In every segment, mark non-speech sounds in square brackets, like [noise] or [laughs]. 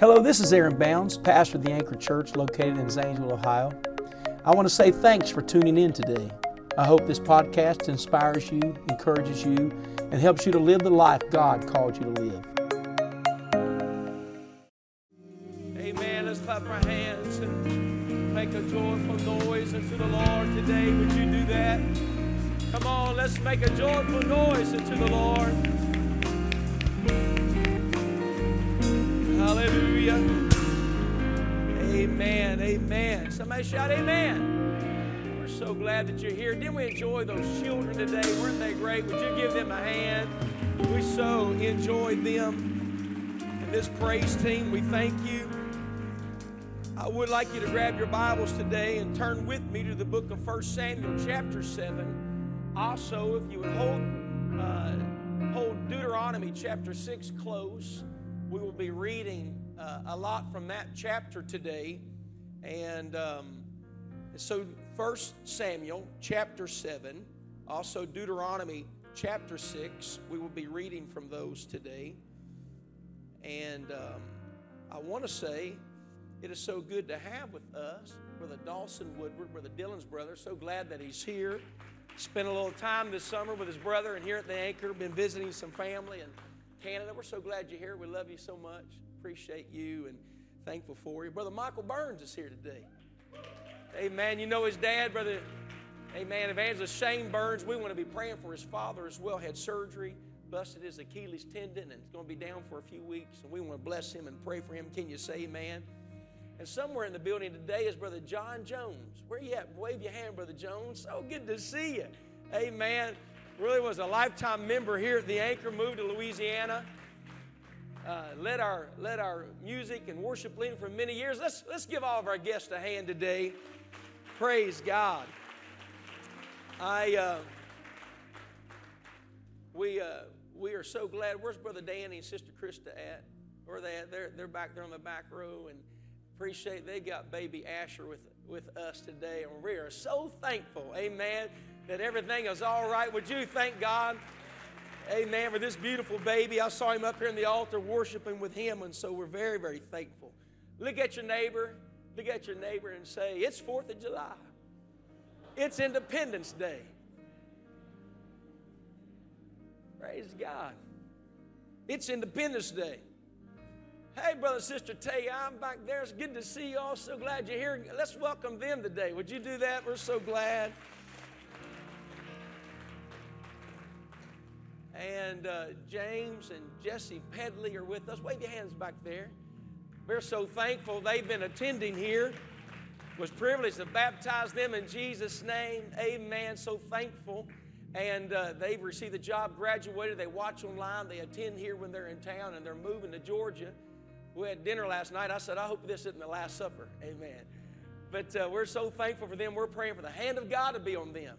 Hello, this is Aaron Bounds, pastor of the Anchor Church located in Zanesville, Ohio. I want to say thanks for tuning in today. I hope this podcast inspires you, encourages you, and helps you to live the life God called you to live. Amen. Let's clap our hands and make a joyful noise unto the Lord today. Would you do that? Come on, let's make a joyful noise unto the Lord. Somebody shout amen. We're so glad that you're here. Didn't we enjoy those children today? Weren't they great? Would you give them a hand? We so enjoyed them. And this praise team, we thank you. I would like you to grab your Bibles today and turn with me to the book of 1 Samuel, chapter 7. Also, if you would hold, uh, hold Deuteronomy chapter 6 close, we will be reading uh, a lot from that chapter today. And um, so, 1 Samuel chapter 7, also Deuteronomy chapter 6, we will be reading from those today. And um, I want to say, it is so good to have with us Brother Dawson Woodward, Brother Dylan's brother. So glad that he's here. Spent a little time this summer with his brother and here at the Anchor. Been visiting some family in Canada. We're so glad you're here. We love you so much. Appreciate you and thankful for you. Brother Michael Burns is here today. Amen. You know his dad, Brother. Amen. Evangelist Shane Burns. We want to be praying for his father as well. Had surgery, busted his Achilles tendon, and it's going to be down for a few weeks. And we want to bless him and pray for him. Can you say amen? And somewhere in the building today is Brother John Jones. Where you at? Wave your hand, Brother Jones. So good to see you. Amen. Really was a lifetime member here at the Anchor, moved to Louisiana. Uh, led our led our music and worship leading for many years. Let's let's give all of our guests a hand today. Praise God. I uh, we uh, we are so glad. Where's Brother Danny and Sister Krista at? Where are they at? They're they're back there on the back row and appreciate they got baby Asher with, with us today. And we are so thankful, amen, that everything is all right. Would you thank God, amen, for this beautiful baby? I saw him up here in the altar worshiping with him, and so we're very, very thankful. Look at your neighbor, look at your neighbor and say, It's 4th of July, it's Independence Day. Praise God. It's Independence Day. Hey, brother sister Tay, I'm back there. It's good to see you all. So glad you're here. Let's welcome them today. Would you do that? We're so glad. And uh, James and Jesse Pedley are with us. Wave your hands back there. We're so thankful they've been attending here. Was privileged to baptize them in Jesus' name. Amen. So thankful. And uh, they've received the job, graduated. They watch online. They attend here when they're in town, and they're moving to Georgia. We had dinner last night. I said, I hope this isn't the Last Supper. Amen. But uh, we're so thankful for them. We're praying for the hand of God to be on them.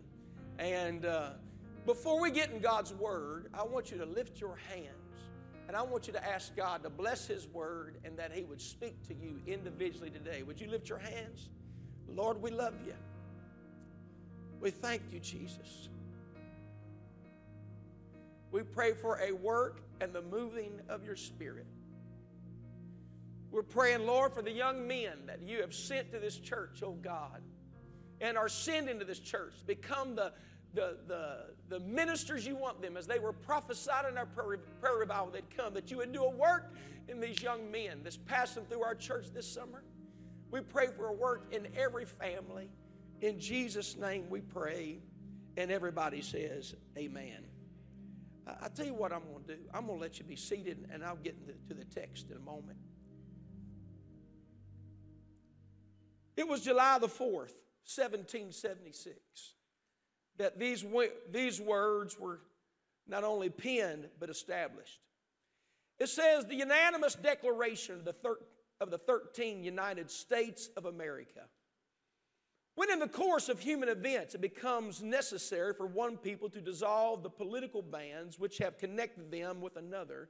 And uh, before we get in God's Word, I want you to lift your hands and I want you to ask God to bless His Word and that He would speak to you individually today. Would you lift your hands? Lord, we love you. We thank you, Jesus. We pray for a work and the moving of your Spirit. We're praying, Lord, for the young men that you have sent to this church, oh God, and are sending to this church become the, the, the, the ministers you want them as they were prophesied in our prayer, prayer revival they'd come, that you would do a work in these young men that's passing through our church this summer. We pray for a work in every family. In Jesus' name we pray. And everybody says, Amen. I, I tell you what I'm going to do. I'm going to let you be seated, and I'll get to the text in a moment. It was July the 4th, 1776, that these, these words were not only penned but established. It says the unanimous declaration of the, thir- of the 13 United States of America. When in the course of human events it becomes necessary for one people to dissolve the political bands which have connected them with another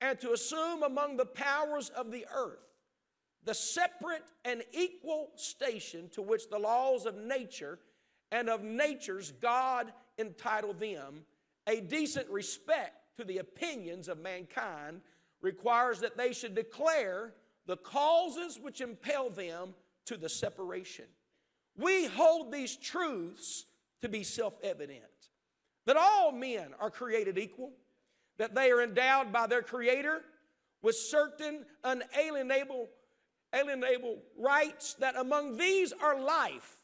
and to assume among the powers of the earth the separate and equal station to which the laws of nature and of nature's God entitle them, a decent respect to the opinions of mankind requires that they should declare the causes which impel them to the separation. We hold these truths to be self evident that all men are created equal, that they are endowed by their Creator with certain unalienable alienable rights, that among these are life,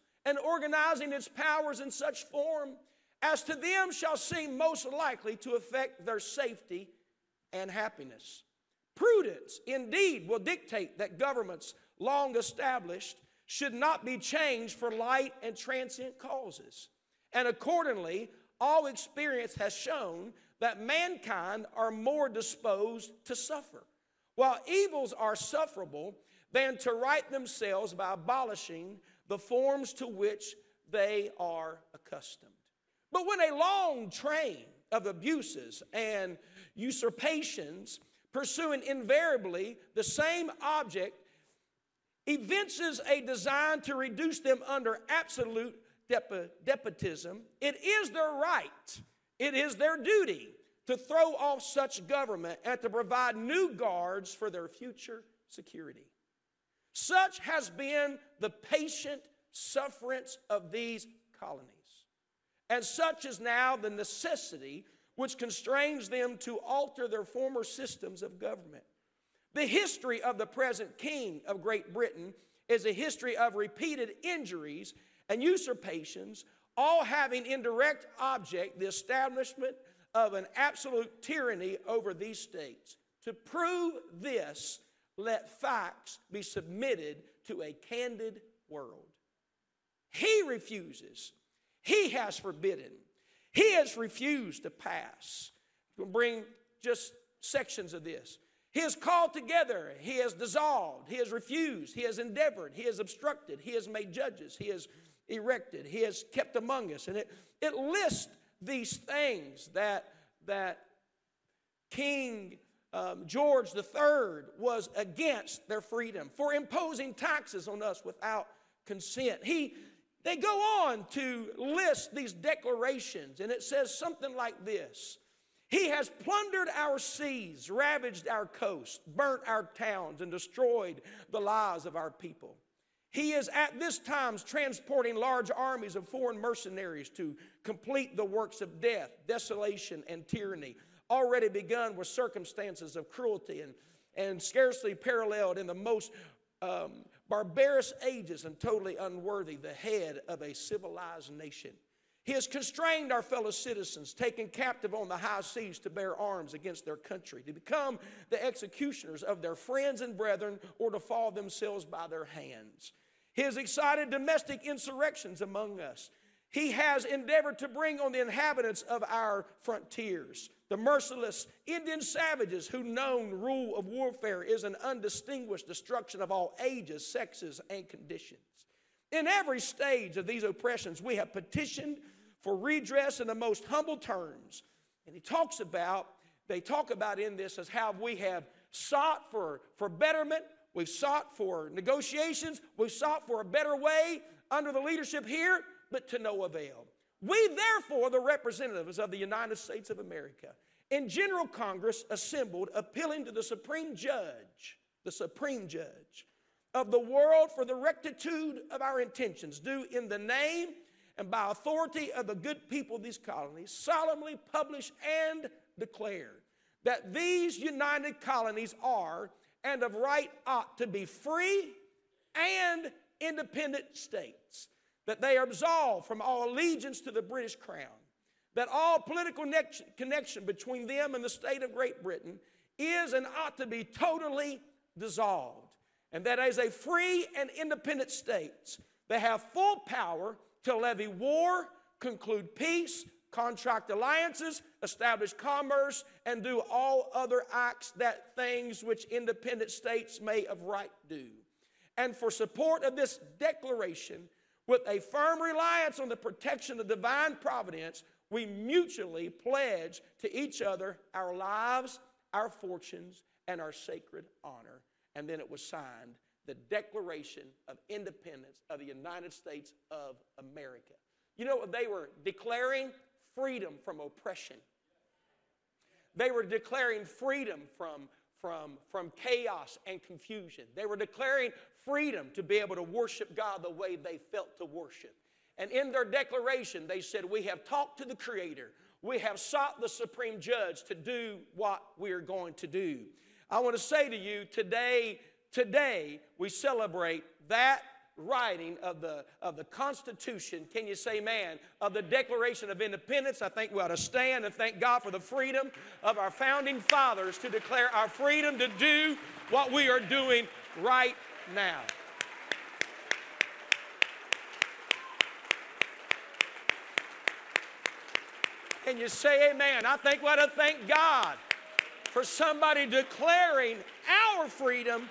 and organizing its powers in such form as to them shall seem most likely to affect their safety and happiness. Prudence, indeed, will dictate that governments long established should not be changed for light and transient causes. And accordingly, all experience has shown that mankind are more disposed to suffer, while evils are sufferable than to right themselves by abolishing the forms to which they are accustomed. But when a long train of abuses and usurpations, pursuing invariably the same object, evinces a design to reduce them under absolute despotism, it is their right, it is their duty to throw off such government and to provide new guards for their future security. Such has been the patient sufferance of these colonies. And such is now the necessity which constrains them to alter their former systems of government. The history of the present king of Great Britain is a history of repeated injuries and usurpations, all having in direct object the establishment of an absolute tyranny over these states. To prove this, let facts be submitted to a candid world. He refuses, he has forbidden, he has refused to pass. We'll bring just sections of this. He has called together, he has dissolved, he has refused, he has endeavored, he has obstructed, he has made judges, he has erected, he has kept among us. And it, it lists these things that, that King um, George III was against their freedom for imposing taxes on us without consent. He, they go on to list these declarations, and it says something like this He has plundered our seas, ravaged our coasts, burnt our towns, and destroyed the lives of our people. He is at this time transporting large armies of foreign mercenaries to complete the works of death, desolation, and tyranny, already begun with circumstances of cruelty and, and scarcely paralleled in the most um, barbarous ages and totally unworthy, the head of a civilized nation. He has constrained our fellow citizens, taken captive on the high seas to bear arms against their country, to become the executioners of their friends and brethren, or to fall themselves by their hands. He has excited domestic insurrections among us. He has endeavored to bring on the inhabitants of our frontiers the merciless Indian savages who known rule of warfare is an undistinguished destruction of all ages, sexes, and conditions. In every stage of these oppressions, we have petitioned for redress in the most humble terms. And he talks about, they talk about in this as how we have sought for, for betterment, We've sought for negotiations. We've sought for a better way under the leadership here, but to no avail. We, therefore, the representatives of the United States of America, in General Congress assembled, appealing to the Supreme Judge, the Supreme Judge of the world for the rectitude of our intentions, do in the name and by authority of the good people of these colonies, solemnly publish and declare that these united colonies are and of right ought to be free and independent states, that they are absolved from all allegiance to the British crown, that all political connection between them and the state of Great Britain is and ought to be totally dissolved, and that as a free and independent states, they have full power to levy war, conclude peace, contract alliances, establish commerce, and do all other acts that things which independent states may of right do. And for support of this declaration, with a firm reliance on the protection of divine providence, we mutually pledge to each other our lives, our fortunes, and our sacred honor. And then it was signed the Declaration of Independence of the United States of America. You know what they were declaring? Freedom from oppression. They were declaring freedom from, from, from chaos and confusion. They were declaring freedom to be able to worship God the way they felt to worship. And in their declaration, they said, We have talked to the Creator. We have sought the Supreme Judge to do what we are going to do. I want to say to you today, today we celebrate that writing of the, of the Constitution, can you say, man, of the Declaration of Independence. I think we ought to stand and thank God for the freedom of our founding fathers to declare our freedom to do what we are doing right now. Can you say amen? I think we ought to thank God for somebody declaring our freedom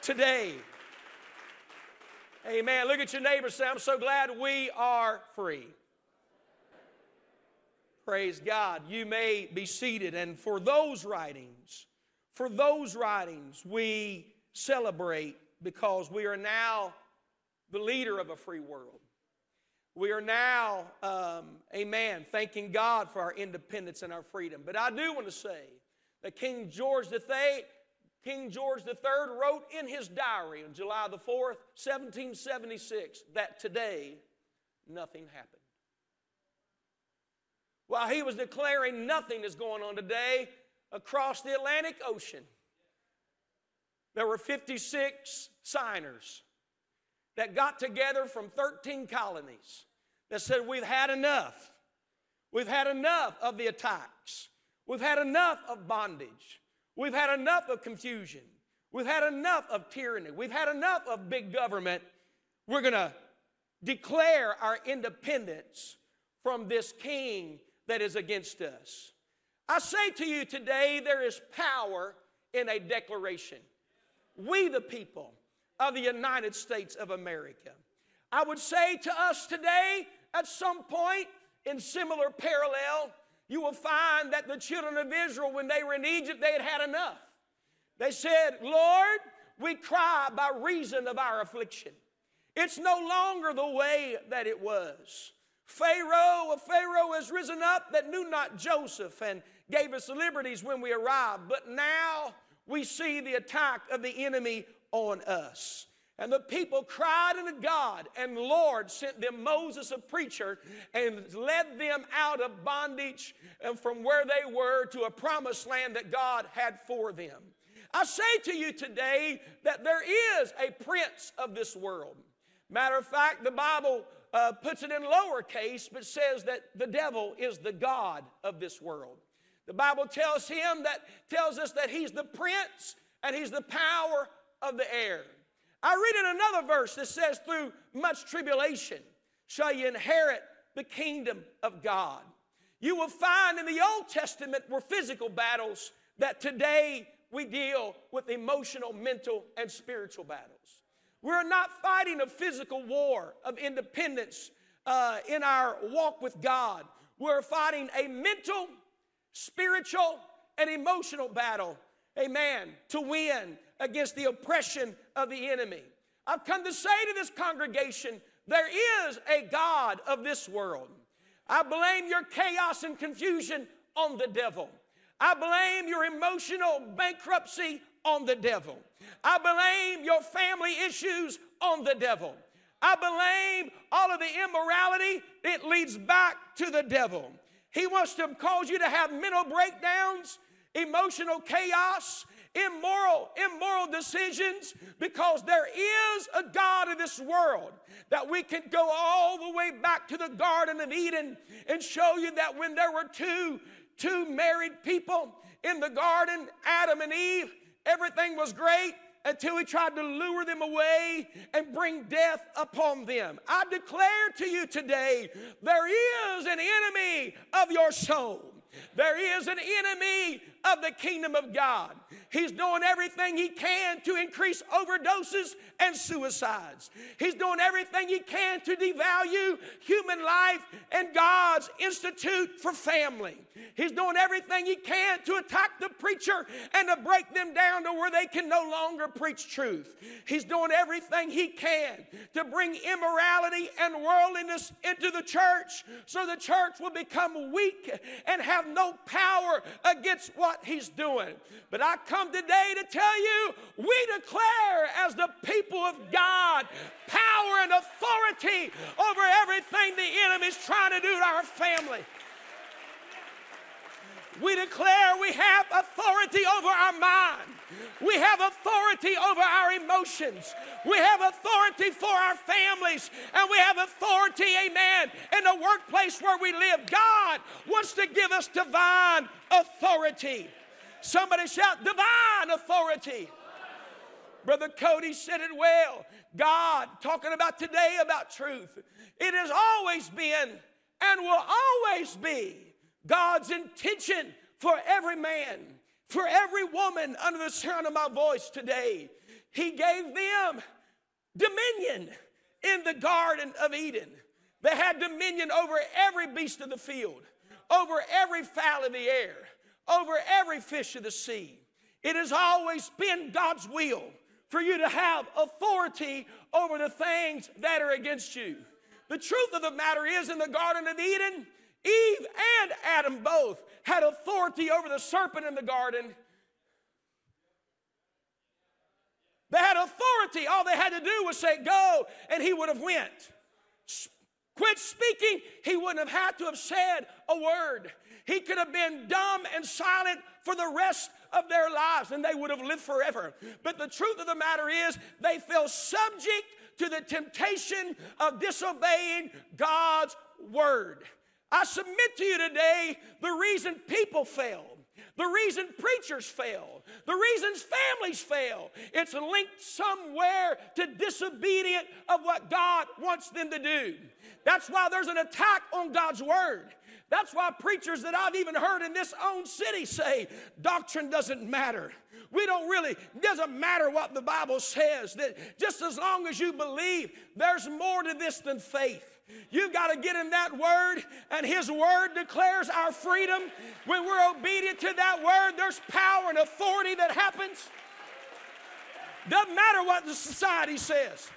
today. Amen. Look at your neighbor say, I'm so glad we are free. Praise God. You may be seated. And for those writings, for those writings, we celebrate because we are now the leader of a free world. We are now, um, amen, thanking God for our independence and our freedom. But I do want to say that King George III, King George III wrote in his diary on July the 4th, 1776, that today nothing happened. While he was declaring nothing is going on today across the Atlantic Ocean, there were 56 signers that got together from 13 colonies that said, We've had enough. We've had enough of the attacks. We've had enough of bondage. We've had enough of confusion. We've had enough of tyranny. We've had enough of big government. We're going to declare our independence from this king that is against us. I say to you today, there is power in a declaration. We, the people of the United States of America. I would say to us today, at some point in similar parallel, you will find that the children of Israel, when they were in Egypt, they had had enough. They said, Lord, we cry by reason of our affliction. It's no longer the way that it was. Pharaoh, a Pharaoh has risen up that knew not Joseph and gave us liberties when we arrived, but now we see the attack of the enemy on us. And the people cried unto God, and Lord sent them Moses, a preacher, and led them out of bondage and from where they were to a promised land that God had for them. I say to you today that there is a prince of this world. Matter of fact, the Bible uh, puts it in lowercase, but says that the devil is the God of this world. The Bible tells him that tells us that he's the prince and he's the power of the air. I read in another verse that says, Through much tribulation shall you inherit the kingdom of God. You will find in the Old Testament were physical battles that today we deal with emotional, mental, and spiritual battles. We're not fighting a physical war of independence uh, in our walk with God. We're fighting a mental, spiritual, and emotional battle, amen, to win against the oppression of the enemy. I've come to say to this congregation there is a God of this world. I blame your chaos and confusion on the devil. I blame your emotional bankruptcy on the devil. I blame your family issues on the devil. I blame all of the immorality, it leads back to the devil. He wants to cause you to have mental breakdowns, emotional chaos, immoral, immoral decisions because there is a God in this world that we can go all the way back to the Garden of Eden and show you that when there were two, two married people in the garden, Adam and Eve, everything was great. until he tried to lure them away and bring death upon them. I declare to you today there is an enemy of your soul. There is an enemy of the kingdom of God. He's doing everything he can to increase overdoses and suicides. He's doing everything he can to devalue human life and God's institute for family. He's doing everything he can to attack the preacher and to break them down to where they can no longer preach truth. He's doing everything he can to bring immorality and worldliness into the church so the church will become weak and have no power against what he's doing. But I come today to tell you we declare as the people of God power and authority over everything the enemy's trying to do to our family. We declare we have authority over our mind. We have authority over our emotions. We have authority for our families. And we have authority, amen, in the workplace where we live. God wants to give us divine authority. Somebody shout, divine authority. Brother Cody said it well. God, talking about today about truth, it has always been and will always be God's intention for every man, for every woman under the sound of my voice today. He gave them dominion in the Garden of Eden. They had dominion over every beast of the field, over every fowl of the air, over every fish of the sea. It has always been God's will for you to have authority over the things that are against you. The truth of the matter is, in the Garden of Eden, Eve and Adam both had authority over the serpent in the garden. They had authority. All they had to do was say go, and he would have went. Quit speaking, he wouldn't have had to have said a word. He could have been dumb and silent for the rest of their lives and they would have lived forever. But the truth of the matter is, they fell subject to the temptation of disobeying God's word. I submit to you today the reason people fail, the reason preachers fail, the reasons families fail, it's linked somewhere to disobedience of what God wants them to do. That's why there's an attack on God's word. That's why preachers that I've even heard in this own city say doctrine doesn't matter. We don't really, it doesn't matter what the Bible says, that just as long as you believe, there's more to this than faith. You've got to get in that word, and His word declares our freedom. When we're obedient to that word, there's power and authority that happens. Doesn't matter what the society says.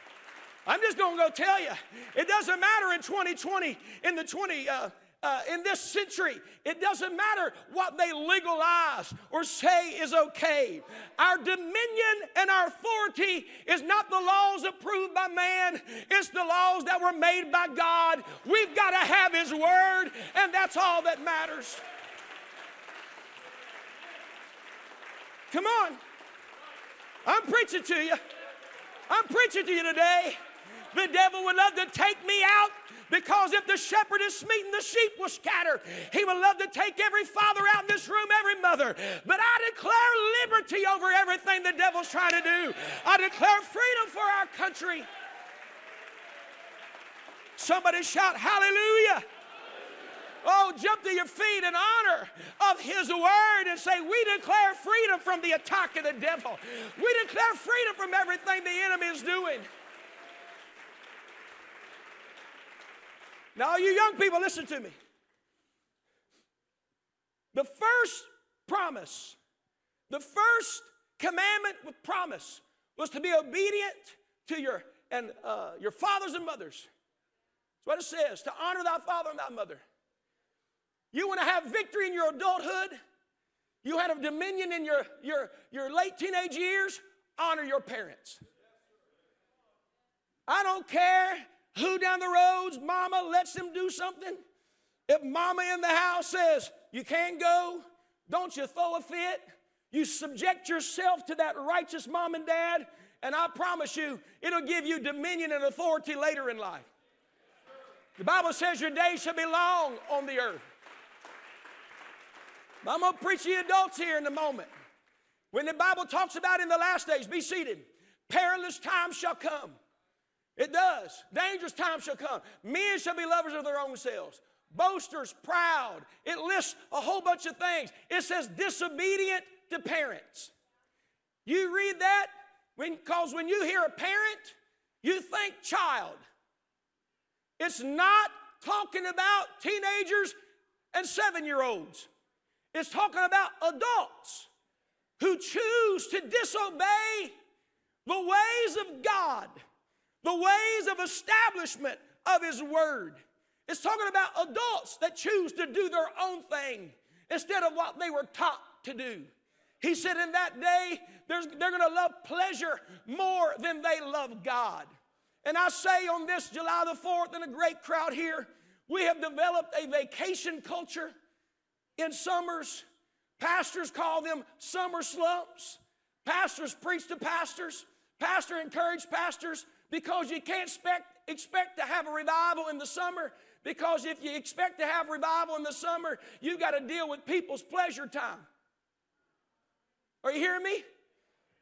I'm just going to go tell you. It doesn't matter in 2020, in the 20, uh, uh, in this century, it doesn't matter what they legalize or say is okay. Our dominion and our authority is not the laws approved by man, it's the laws that were made by God. We've got to have His Word, and that's all that matters. Come on. I'm preaching to you. I'm preaching to you today. The devil would love to take me out because if the shepherd is smitten, the sheep will scatter. He would love to take every father out in this room, every mother. But I declare liberty over everything the devil's trying to do. I declare freedom for our country. Somebody shout, Hallelujah. Oh, jump to your feet in honor of His word and say, We declare freedom from the attack of the devil. We declare freedom from everything the enemy is doing. Now, you young people, listen to me. The first promise, the first commandment with promise was to be obedient to your and uh, your fathers and mothers. That's what it says to honor thy father and thy mother. You want to have victory in your adulthood. You had a dominion in your, your, your late teenage years. Honor your parents. I don't care who down the roads, mama lets them do something? If mama in the house says, you can't go, don't you throw a fit? You subject yourself to that righteous mom and dad, and I promise you, it'll give you dominion and authority later in life. The Bible says your days shall be long on the earth. I'm going to preach to adults here in a moment. When the Bible talks about in the last days, be seated, perilous times shall come. It does. Dangerous times shall come. Men shall be lovers of their own selves, boasters, proud. It lists a whole bunch of things. It says disobedient to parents. You read that because when, when you hear a parent, you think child. It's not talking about teenagers and seven year olds, it's talking about adults who choose to disobey the ways of God, the ways of establishment of His Word. It's talking about adults that choose to do their own thing instead of what they were taught to do. He said, In that day, they're going to love pleasure more than they love God. And I say on this July the 4th, in a great crowd here, we have developed a vacation culture in summers. Pastors call them summer slumps. Pastors preach to pastors. Pastor encourage pastors because you can't expect, expect to have a revival in the summer because if you expect to have revival in the summer, you've got to deal with people's pleasure time. Are you hearing me?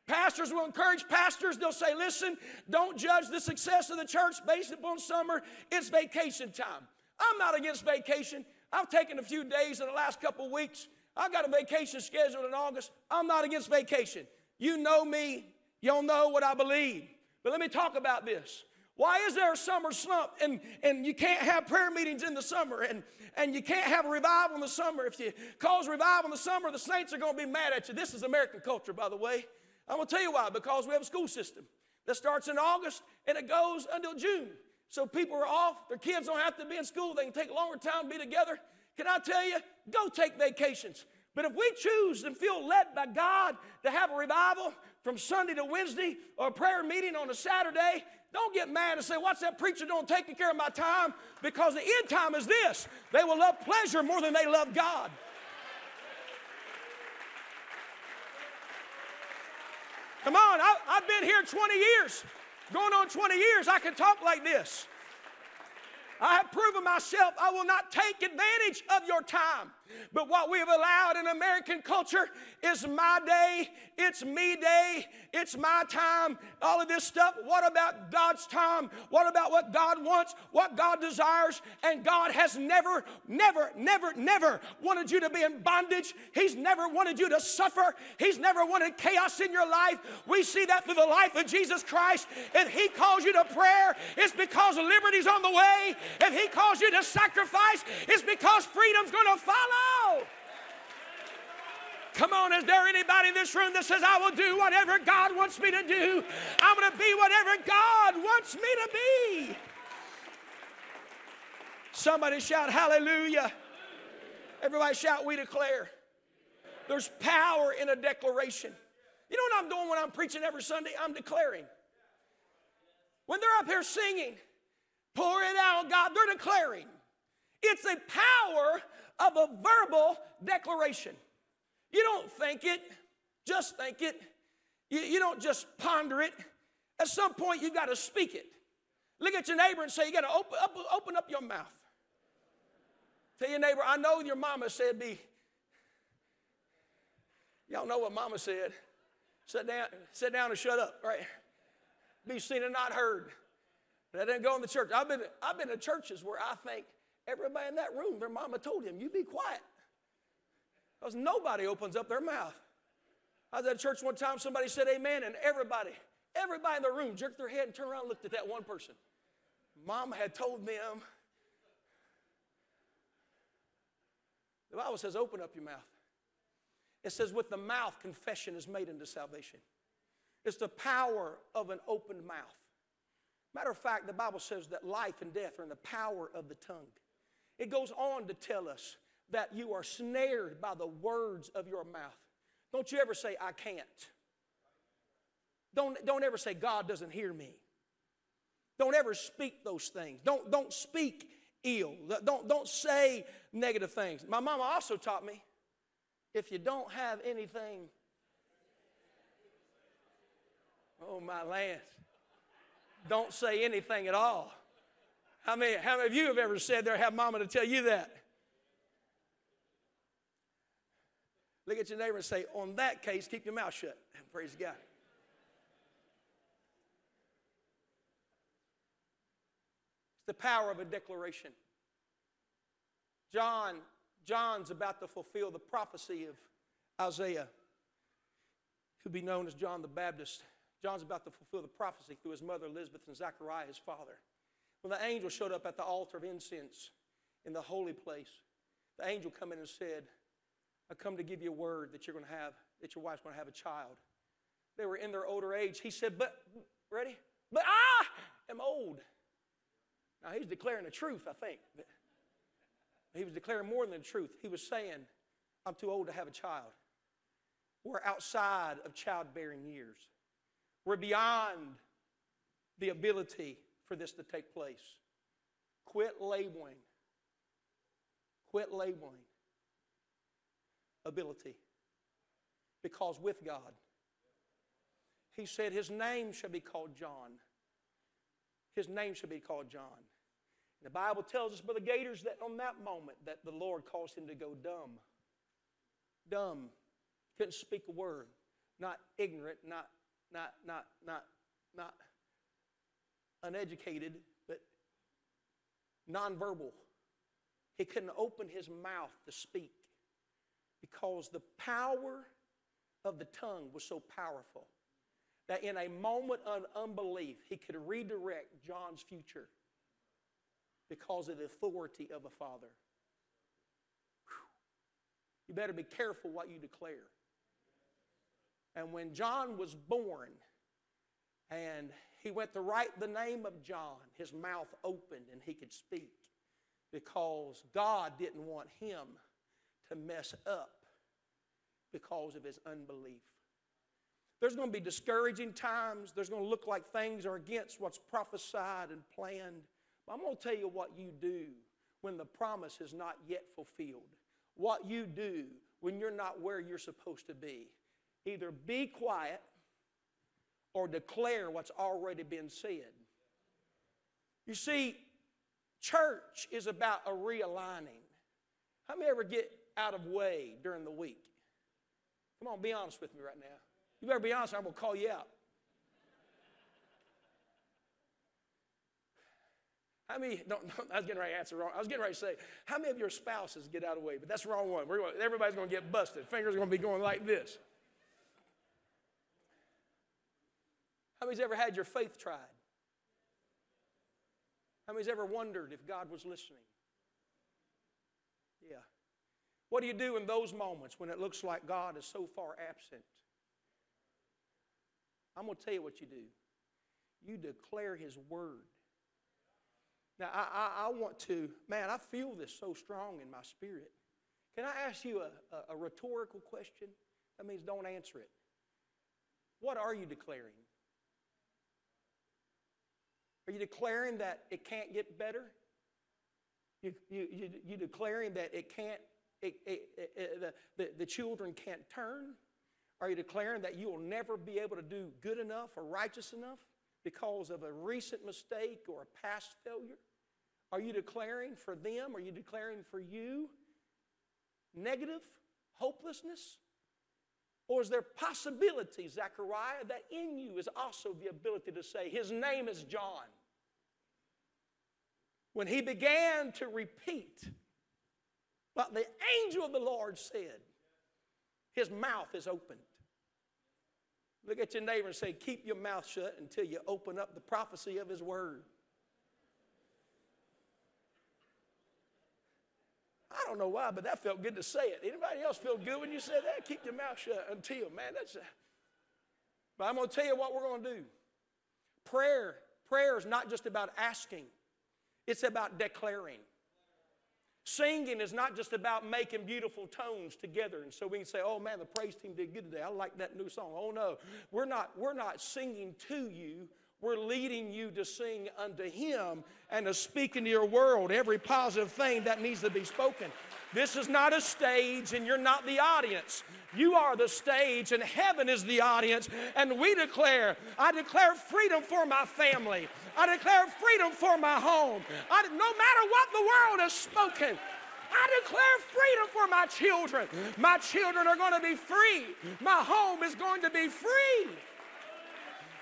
Pastors will encourage pastors. They'll say, listen, don't judge the success of the church based upon summer. It's vacation time. I'm not against vacation. I've taken a few days in the last couple weeks. I've got a vacation scheduled in August. I'm not against vacation. You know me. You'll know what I believe. But let me talk about this. Why is there a summer slump and, and you can't have prayer meetings in the summer and, and you can't have a revival in the summer? If you cause revival in the summer, the saints are going to be mad at you. This is American culture, by the way. I'm going to tell you why. Because we have a school system that starts in August and it goes until June. So people are off. Their kids don't have to be in school. They can take longer time to be together. Can I tell you? Go take vacations. But if we choose and feel led by God to have a revival from Sunday to Wednesday or a prayer meeting on a Saturday, don't get mad and say, What's that preacher doing taking care of my time? Because the end time is this they will love pleasure more than they love God. Come on, I, have been here 20 years, going on 20 years. I can talk like this. I have proven myself I will not take advantage of your time. But what we have allowed in American culture is my day, it's me day, it's my time, all of this stuff. What about God's time? What about what God wants, what God desires? And God has never, never, never, never wanted you to be in bondage. He's never wanted you to suffer. He's never wanted chaos in your life. We see that through the life of Jesus Christ. If He calls you to prayer, it's because liberty's on the way. If He calls you to sacrifice, it's because freedom's going to follow. Come on, is there anybody in this room that says, I will do whatever God wants me to do? I'm going to be whatever God wants me to be. Somebody shout hallelujah. Everybody shout, we declare. There's power in a declaration. You know what I'm doing when I'm preaching every Sunday? I'm declaring. When they're up here singing, pour it out, God, they're declaring. It's a power of a verbal declaration. You don't think it, just think it. You, you don't just ponder it. At some point, you got to speak it. Look at your neighbor and say, You got to open up, open up your mouth. Tell your neighbor, I know your mama said be. Y'all know what mama said. Sit down, sit down and shut up, right? Be seen and not heard. That didn't go in the church. I've been, I've been to churches where I think everybody in that room, their mama told him, You be quiet. Because nobody opens up their mouth. I was at church one time, somebody said amen, and everybody, everybody in the room jerked their head and turned around and looked at that one person. Mom had told them. The Bible says, open up your mouth. It says, with the mouth, confession is made into salvation. It's the power of an open mouth. Matter of fact, the Bible says that life and death are in the power of the tongue. It goes on to tell us that you are snared by the words of your mouth. Don't you ever say, I can't. Don't, don't ever say, God doesn't hear me. Don't ever speak those things. Don't, don't speak ill. Don't, don't say negative things. My mama also taught me if you don't have anything, oh my land, don't say anything at all. How many, how many of you have ever said there, have mama to tell you that? Look at your neighbor and say, On that case, keep your mouth shut. [laughs] Praise God. It's the power of a declaration. John, John's about to fulfill the prophecy of Isaiah, who'd be known as John the Baptist. John's about to fulfill the prophecy through his mother Elizabeth and Zechariah, his father. When the angel showed up at the altar of incense in the holy place, the angel come in and said, I come to give you a word that you're going to have, that your wife's going to have a child. They were in their older age. He said, But, ready? But I am old. Now, he's declaring the truth, I think. He was declaring more than the truth. He was saying, I'm too old to have a child. We're outside of childbearing years. We're beyond the ability for this to take place. Quit labeling. Quit labeling ability. Because with God, He said, His name shall be called John. His name shall be called John. The Bible tells us, Brother Gators, that on that moment that the Lord caused him to go dumb. Dumb. Couldn't speak a word. Not ignorant, not, not, not, not, not uneducated, but nonverbal. He couldn't open his mouth to speak because the power of the tongue was so powerful that in a moment of unbelief, he could redirect John's future because of the authority of a father. Whew. You better be careful what you declare. And when John was born and he went to write the name of John, his mouth opened and he could speak because God didn't want him to mess up because of his unbelief. There's going to be discouraging times. There's going to look like things are against what's prophesied and planned. But I'm going to tell you what you do when the promise is not yet fulfilled. What you do when you're not where you're supposed to be. Either be quiet or declare what's already been said. You see, church is about a realigning. How many ever get out of way during the week? Come on, be honest with me right now. You better be honest, or I'm going to call you out. How many, don't, don't, I was getting ready to answer wrong. I was getting ready to say, how many of your spouses get out of the way? But that's the wrong one. Going, everybody's going to get busted. Fingers are going to be going like this. How many's ever had your faith tried? How many's ever wondered if God was listening? Yeah. What do you do in those moments when it looks like God is so far absent? I'm going to tell you what you do. You declare His word. Now, I, I, I, want to, man, I feel this so strong in my spirit. Can I ask you a, a, a rhetorical question? That means don't answer it. What are you declaring? Are you declaring that it can't get better? You, you, you, you declaring that it can't it, it, it, the, the, children can't turn? Are you declaring that you will never be able to do good enough or righteous enough because of a recent mistake or a past failure? Are you declaring for them? Are you declaring for you negative, hopelessness? Or is there possibility, Zechariah, that in you is also the ability to say, His name is John? When he began to repeat but the angel of the Lord said, His mouth is opened. Look at your neighbor and say, Keep your mouth shut until you open up the prophecy of His word. I don't know why, but that felt good to say it. Anybody else feel good when you said that? Keep your mouth shut until, man, that's. A... But I'm going to tell you what we're going to do. Prayer, prayer is not just about asking, it's about declaring. Singing is not just about making beautiful tones together. And so we can say, oh man, the praise team did good today. I like that new song. Oh no, we're not, we're not singing to you. We're leading you to sing unto Him and to speak into your world every positive thing that needs to be spoken. This is not a stage and you're not the audience. You are the stage and heaven is the audience. And we declare, I declare freedom for my family. I declare freedom for my home. I, no matter what the world has spoken, I declare freedom for my children. My children are going to be free. My home is going to be free.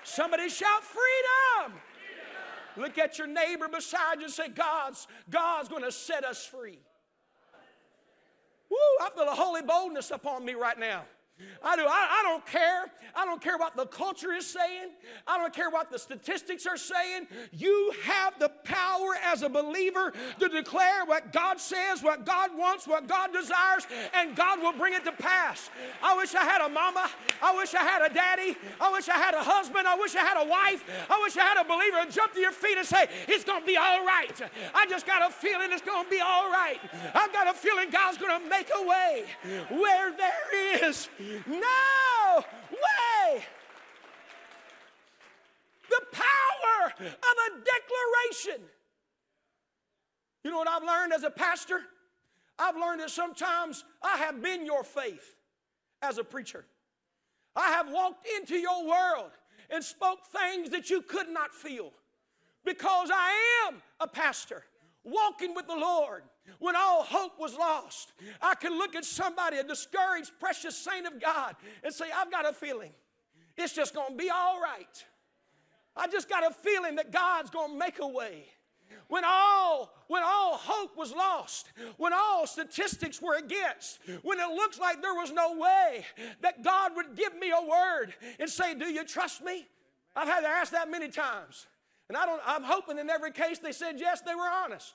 Somebody shout freedom. Look at your neighbor beside you and say, God's, God's going to set us free. Woo, I feel a holy boldness upon me right now. I do. I, I, don't care. I don't care what the culture is saying. I don't care what the statistics are saying. You have the power as a believer to declare what God says, what God wants, what God desires, and God will bring it to pass. I wish I had a mama. I wish I had a daddy. I wish I had a husband. I wish I had a wife. I wish I had a believer to jump to your feet and say, It's going to be all right. I just got a feeling it's going to be all right. I've got a feeling God's going to make a way where there is no way. The power of a declaration. You know what I've learned as a pastor? I've learned that sometimes I have been your faith as a preacher. I have walked into your world and spoke things that you could not feel because I am a pastor walking with the Lord when all hope was lost. I can look at somebody, a discouraged, precious saint of God, and say, I've got a feeling it's just going to be all right. I just got a feeling that God's going to make a way. When all, when all hope was lost, when all statistics were against, when it looks like there was no way that God would give me a word and say, Do you trust me? I've had to ask that many times. And I don't, I'm hoping in every case they said yes, they were honest.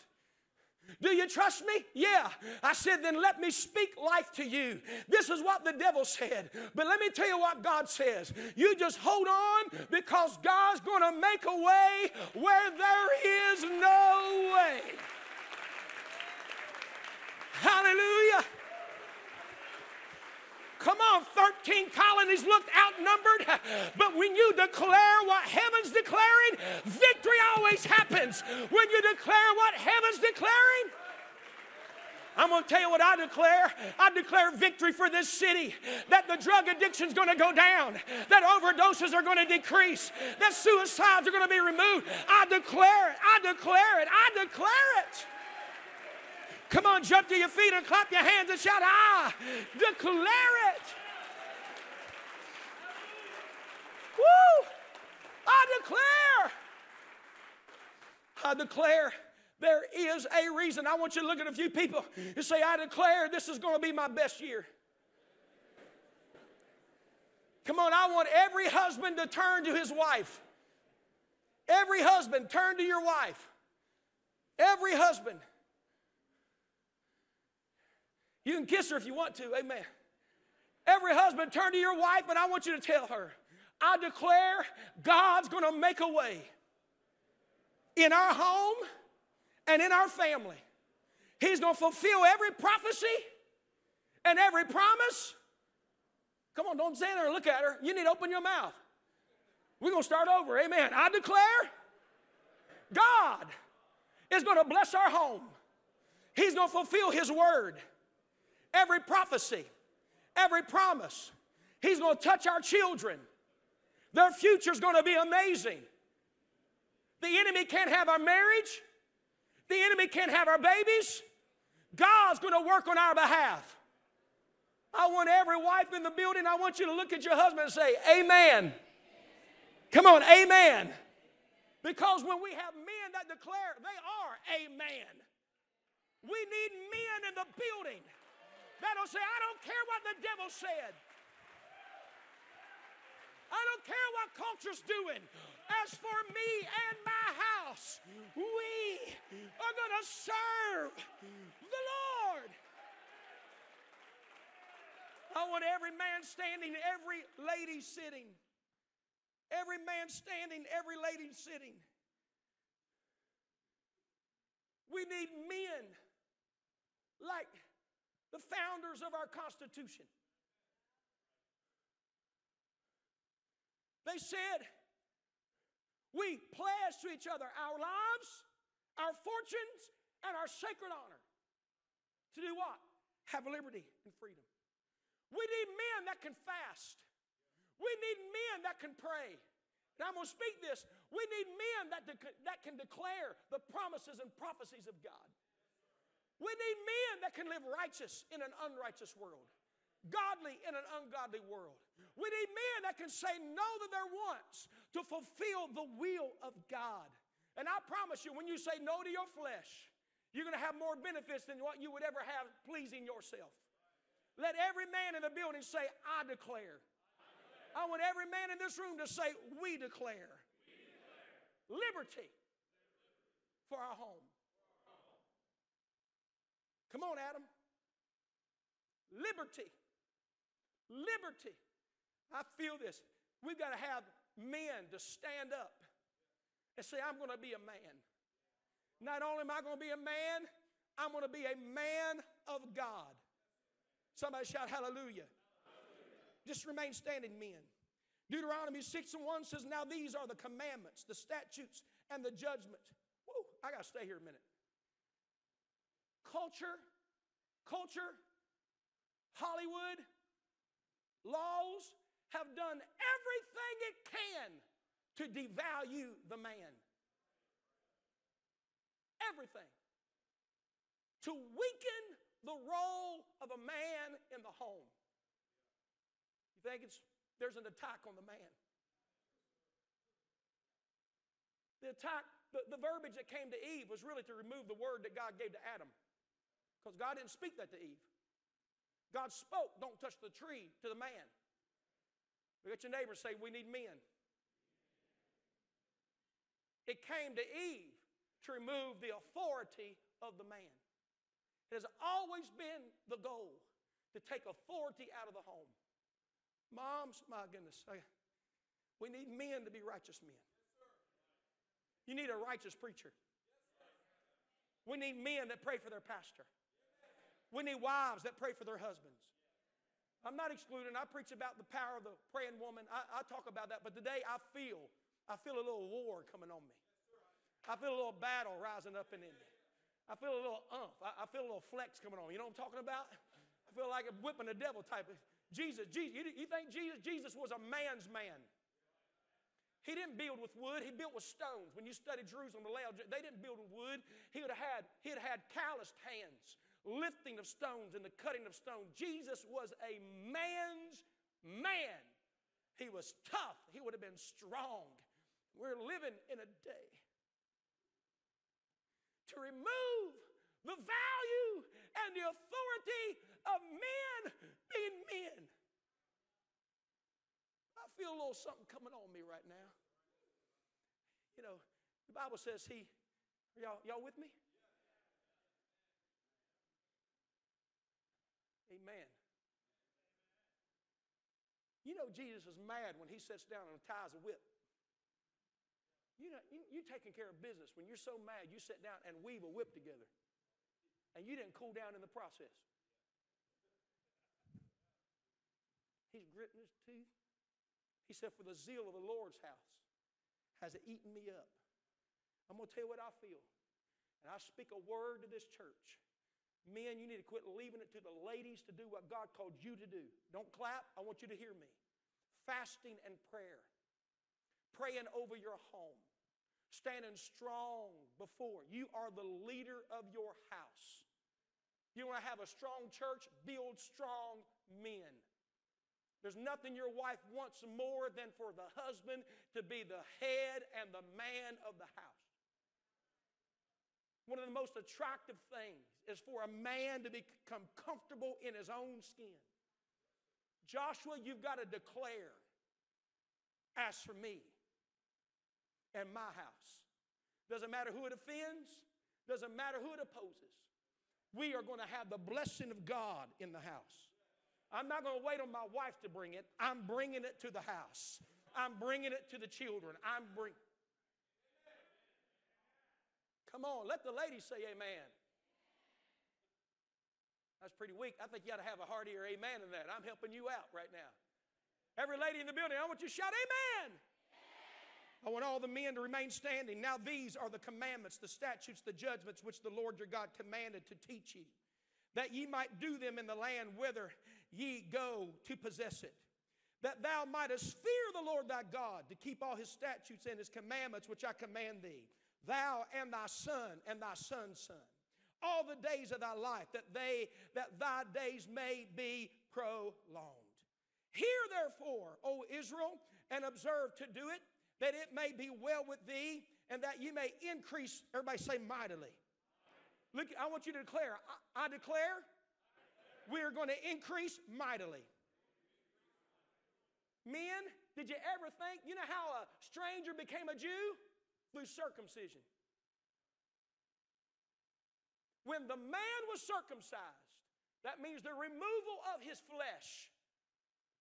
Do you trust me? Yeah. I said, then let me speak life to you. This is what the devil said. But let me tell you what God says. You just hold on because God's going to make a way where there is no way. Hallelujah. Come on, 13 colonies looked outnumbered, but when you declare what heaven's declaring, victory always happens. When you declare what heaven's declaring, I'm going to tell you what I declare. I declare victory for this city. That the drug addiction is going to go down. That overdoses are going to decrease. That suicides are going to be removed. I declare it. I declare it. I declare it. Come on, jump to your feet and clap your hands and shout, I declare it. Woo! I declare. I declare there is a reason. I want you to look at a few people and say, I declare this is going to be my best year. Come on, I want every husband to turn to his wife. Every husband, turn to your wife. Every husband. You can kiss her if you want to, amen. Every husband, turn to your wife, and I want you to tell her, I declare God's gonna make a way in our home and in our family. He's gonna fulfill every prophecy and every promise. Come on, don't stand there and look at her. You need to open your mouth. We're gonna start over, amen. I declare God is gonna bless our home, He's gonna fulfill His word every prophecy, every promise. He's going to touch our children. Their future's going to be amazing. The enemy can't have our marriage. The enemy can't have our babies. God's going to work on our behalf. I want every wife in the building, I want you to look at your husband and say, Amen. Come on, Amen. Because when we have men that declare, they are Amen. We need men in the building that'll say, I don't care what the devil said. I don't care what culture's doing. As for me and my house, we are going to serve the Lord. I want every man standing, every lady sitting. Every man standing, every lady sitting. We need men like the founders of our Constitution. They said, We pledge to each other our lives, our fortunes, and our sacred honor. To do what? Have liberty and freedom. We need men that can fast. We need men that can pray. And I'm going to speak this. We need men that, de- that can declare the promises and prophecies of God. We need men that can live righteous in an unrighteous world, godly in an ungodly world. We need men that can say no to their wants to fulfill the will of God. And I promise you, when you say no to your flesh, you're going to have more benefits than what you would ever have pleasing yourself. Let every man in the building say, I declare. I want every man in this room to say, We declare, we declare. Liberty, for our home. Come on, Adam. Liberty. Liberty. I feel this. We've got to have men to stand up and say, I'm going to be a man. Not only am I going to be a man, I'm going to be a man of God. Somebody shout hallelujah. hallelujah. Just remain standing, men. Deuteronomy 6 and 1 says, Now these are the commandments, the statutes, and the judgment. Whoa, I got to stay here a minute. Culture, culture, Hollywood, laws have done everything it can to devalue the man. Everything. To weaken the role of a man in the home. You think it's there's an attack on the man. The attack, the, the verbiage that came to Eve was really to remove the word that God gave to Adam. Because God didn't speak that to Eve. God spoke, don't touch the tree, to the man. Look at your neighbor say, We need men. It came to Eve to remove the authority of the man. It has always been the goal to take authority out of the home. Moms, my goodness, we need men to be righteous men. You need a righteous preacher. We need men that pray for their pastor. We need wives that pray for their husbands. I'm not excluding. I preach about the power of the praying woman. I, I, talk about that. But today I feel, I feel a little war coming on me. I feel a little battle rising up in me. I feel a little umph. I, I feel a little flex coming on. You know what I'm talking about? I feel like I'm whipping the devil type. Jesus, Jesus, you, you think Jesus, Jesus was a man's man? He didn't build with wood, he built with stones. When you study Jerusalem, they didn't build with wood. He would have had, he'd had calloused hands, lifting of stones and the cutting of stone. Jesus was a man's man. He was tough, he would have been strong. We're living in a day to remove the value and the authority of men being men. I feel a little something coming on me right now. You know, the Bible says he, y'all, y'all with me? Amen. You Jesus is mad when he sits down and ties a whip. You know, you, you taking care of business. When you're so mad, you sit down and weave a whip together. And you didn't cool down in the process. He's gritting his teeth. He said, For the zeal of the Lord's house has eaten me up. I'm going to tell you what I feel. And I speak a word to this church. Men, you need to quit leaving it to the ladies to do what God called you to do. Don't clap. I want you to hear me. Fasting and prayer, praying over your home, standing strong before. You are the leader of your house. You want to have a strong church? Build strong men. There's nothing your wife wants more than for the husband to be the head and the man of the house. One of the most attractive things is for a man to become comfortable in his own skin. Joshua, you've got to declare, as for me and my house. Doesn't matter who it offends, doesn't matter who it opposes. We are going to have the blessing of God in the house. I'm not going to wait on my wife to bring it. I'm bringing it to the house. I'm bringing it to the children. I'm bring. Come on, let the ladies say amen. That's pretty weak. I think you ought to have a heartier amen in that. I'm helping you out right now. Every lady in the building, I want you to shout amen. I want all the men to remain standing. Now, these are the commandments, the statutes, the judgments which the Lord your God commanded to teach you, that ye might do them in the land whither ye go to possess it. That thou mightest fear the Lord thy God, to keep all his statutes and his commandments which I command thee, thou and thy son and thy son's son all the days of thy life, that they that thy days may be prolonged. Hear therefore, O Israel, and observe to do it, that it may be well with thee, and that you may increase. Everybody say mightily. Look, I want you to declare. I, I declare we are going to increase mightily. Men, did you ever think, you know how a stranger became a Jew? Through circumcision. When the man was circumcised, that means the removal of his flesh,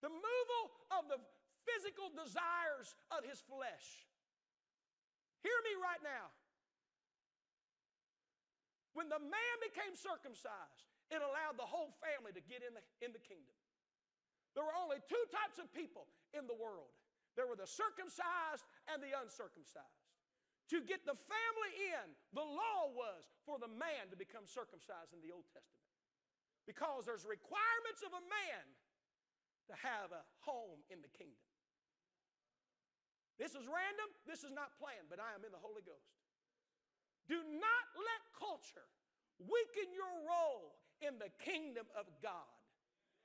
the removal of the physical desires of his flesh. Hear me right now. When the man became circumcised, it allowed the whole family to get in the, in the kingdom. There were only two types of people in the world there were the circumcised and the uncircumcised. To get the family in, the law was for the man to become circumcised in the Old Testament. Because there's requirements of a man to have a home in the kingdom. This is random, this is not planned, but I am in the Holy Ghost. Do not let culture weaken your role in the kingdom of God.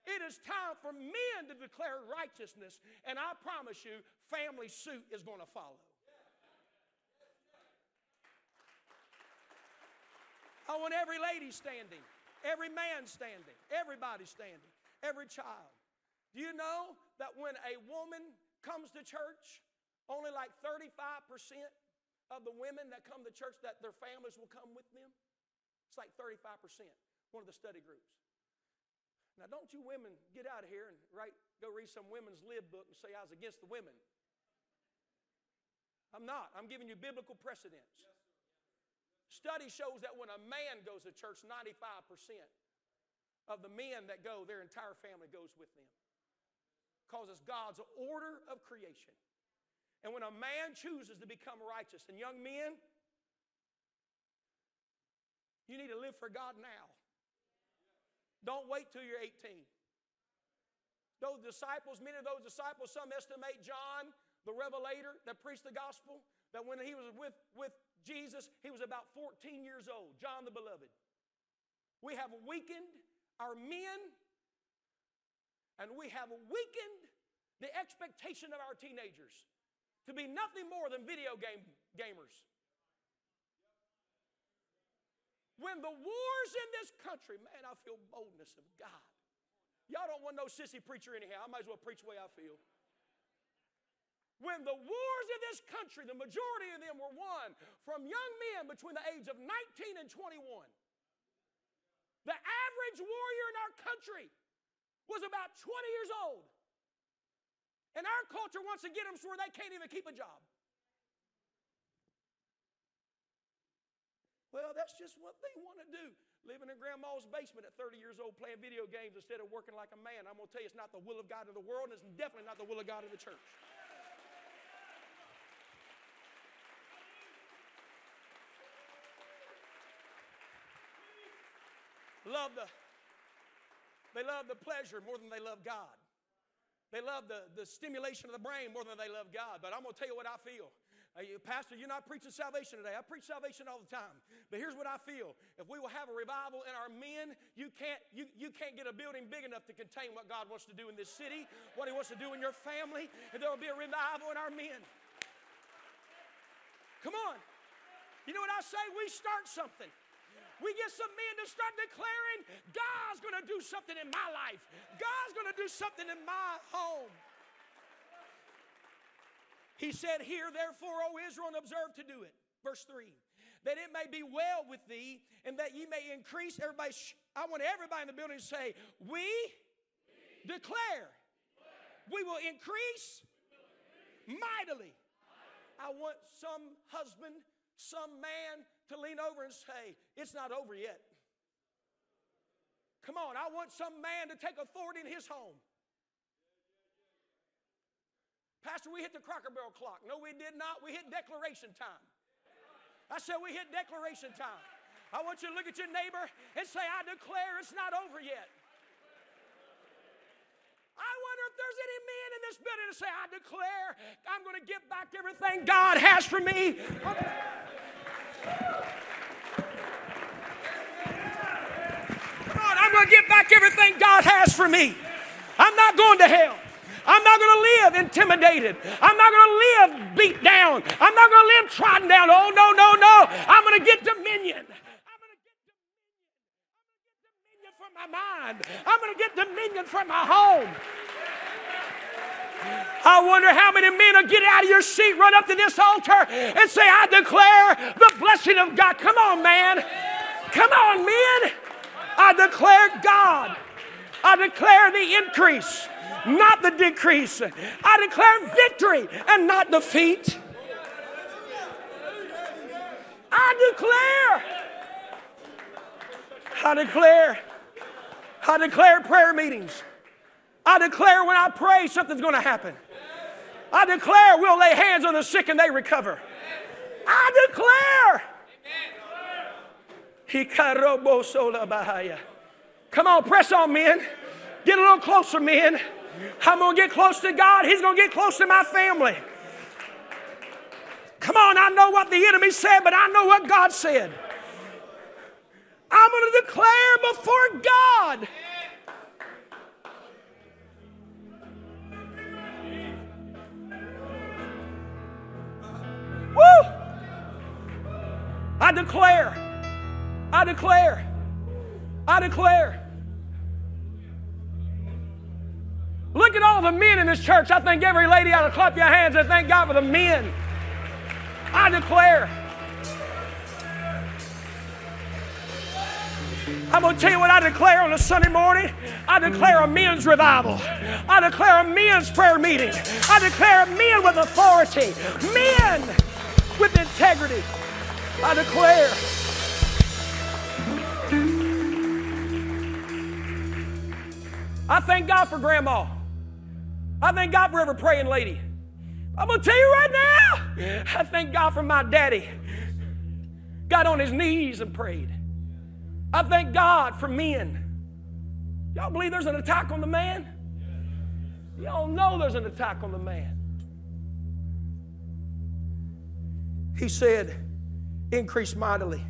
It is time for men to declare righteousness, and I promise you, family suit is going to follow. I want every lady standing, every man standing, everybody standing, every child. Do you know that when a woman comes to church, only like 35% of the women that come to church that their families will come with them? It's like 35%, one of the study groups. Now, don't you women get out of here and write, go read some women's lib book and say I was against the women. I'm not. I'm giving you biblical precedents. Yes, Study shows that when a man goes to church, 95% of the men that go, their entire family goes with them. Because it's God's order of creation. And when a man chooses to become righteous, and young men, you need to live for God now. Don't wait till you're 18. Those disciples, many of those disciples, some estimate John, the revelator that preached the gospel, that when he was with, with Jesus, he was about 14 years old, John the beloved. We have weakened our men, and we have weakened the expectation of our teenagers to be nothing more than video game gamers. When the wars in this country, man, I feel boldness of God. Y'all don't want no sissy preacher anyhow. I might as well preach the way I feel. When the wars in this country, the majority of them were won from young men between the age of 19 and 21. The average warrior in our country was about 20 years old. And our culture wants to get them so they can't even keep a job. Well, that's just what they want to do. Living in grandma's basement at 30 years old playing video games instead of working like a man. I'm going to tell you, it's not the will of God of the world, and it's definitely not the will of God of the church. Love the, they love the pleasure more than they love God. They love the, the stimulation of the brain more than they love God. But I'm going to tell you what I feel. Pastor, you're not preaching salvation today. I preach salvation all the time. But here's what I feel. If we will have a revival in our men, you can't, you, you can't get a building big enough to contain what God wants to do in this city, what He wants to do in your family, and there will be a revival in our men. Come on. You know what I say? We start something. We get some men to start declaring, God's going to do something in my life. God's going to do something in my home. He said, Hear therefore, O Israel, and observe to do it. Verse 3 that it may be well with thee and that ye may increase. Everybody, sh- I want everybody in the building to say, We, we declare, declare, we will increase, we will increase mightily. mightily. I want some husband, some man to lean over and say, It's not over yet. Come on, I want some man to take authority in his home. Pastor, we hit the Cracker Barrel clock. No, we did not. We hit declaration time. I said we hit declaration time. I want you to look at your neighbor and say, I declare it's not over yet. I wonder if there's any men in this building to say, I declare I'm going to get back everything God has for me. Going to get back everything God has for me. I'm not going to hell. I'm not going to live intimidated. I'm not going to live beat down. I'm not going to live trodden down. Oh, no, no, no. I'm going to get dominion. I'm going to get dominion. from my mind. I'm going to get dominion from my home. I wonder how many men will get out of your seat, run up to this altar, and say, I declare the blessing of God. Come on, man. Come on, men. I declare God. I declare the increase not the decrease. I declare victory and not defeat. I declare. I declare. I declare prayer meetings. I declare when I pray, something's going to happen. I declare we'll lay hands on the sick and they recover. I declare. Come on, press on, men. Get a little closer, men. I'm going to get close to God. He's going to get close to my family. Come on, I know what the enemy said, but I know what God said. I'm going to declare before God. Woo! I declare. I declare. I declare. Look at all the men in this church. I think every lady ought to clap your hands and thank God for the men. I declare. I'm going to tell you what I declare on a Sunday morning. I declare a men's revival. I declare a men's prayer meeting. I declare men with authority, men with integrity. I declare. I thank God for grandma. I thank God for every praying lady. I'm going to tell you right now, I thank God for my daddy. Got on his knees and prayed. I thank God for men. Y'all believe there's an attack on the man? Y'all know there's an attack on the man. He said, Increase mightily,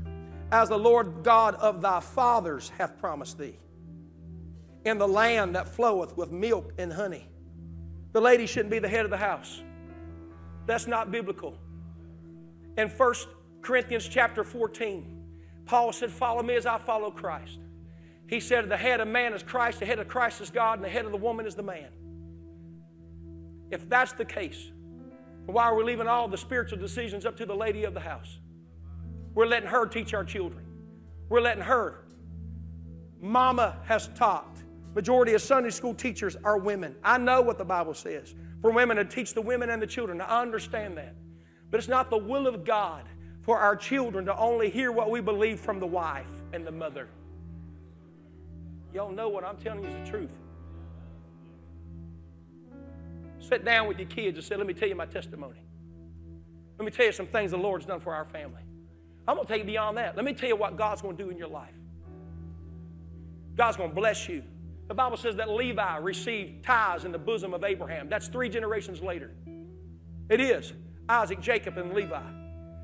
as the Lord God of thy fathers hath promised thee, in the land that floweth with milk and honey. The lady shouldn't be the head of the house. That's not biblical. In 1 Corinthians chapter 14, Paul said, Follow me as I follow Christ. He said, The head of man is Christ, the head of Christ is God, and the head of the woman is the man. If that's the case, why are we leaving all the spiritual decisions up to the lady of the house? We're letting her teach our children. We're letting her. Mama has taught. Majority of Sunday school teachers are women. I know what the Bible says for women to teach the women and the children. I understand that. But it's not the will of God for our children to only hear what we believe from the wife and the mother. Y'all know what I'm telling you is the truth. Sit down with your kids and say, Let me tell you my testimony. Let me tell you some things the Lord's done for our family. I'm going to tell you beyond that. Let me tell you what God's going to do in your life. God's going to bless you. The Bible says that Levi received tithes in the bosom of Abraham. That's three generations later. It is Isaac, Jacob, and Levi.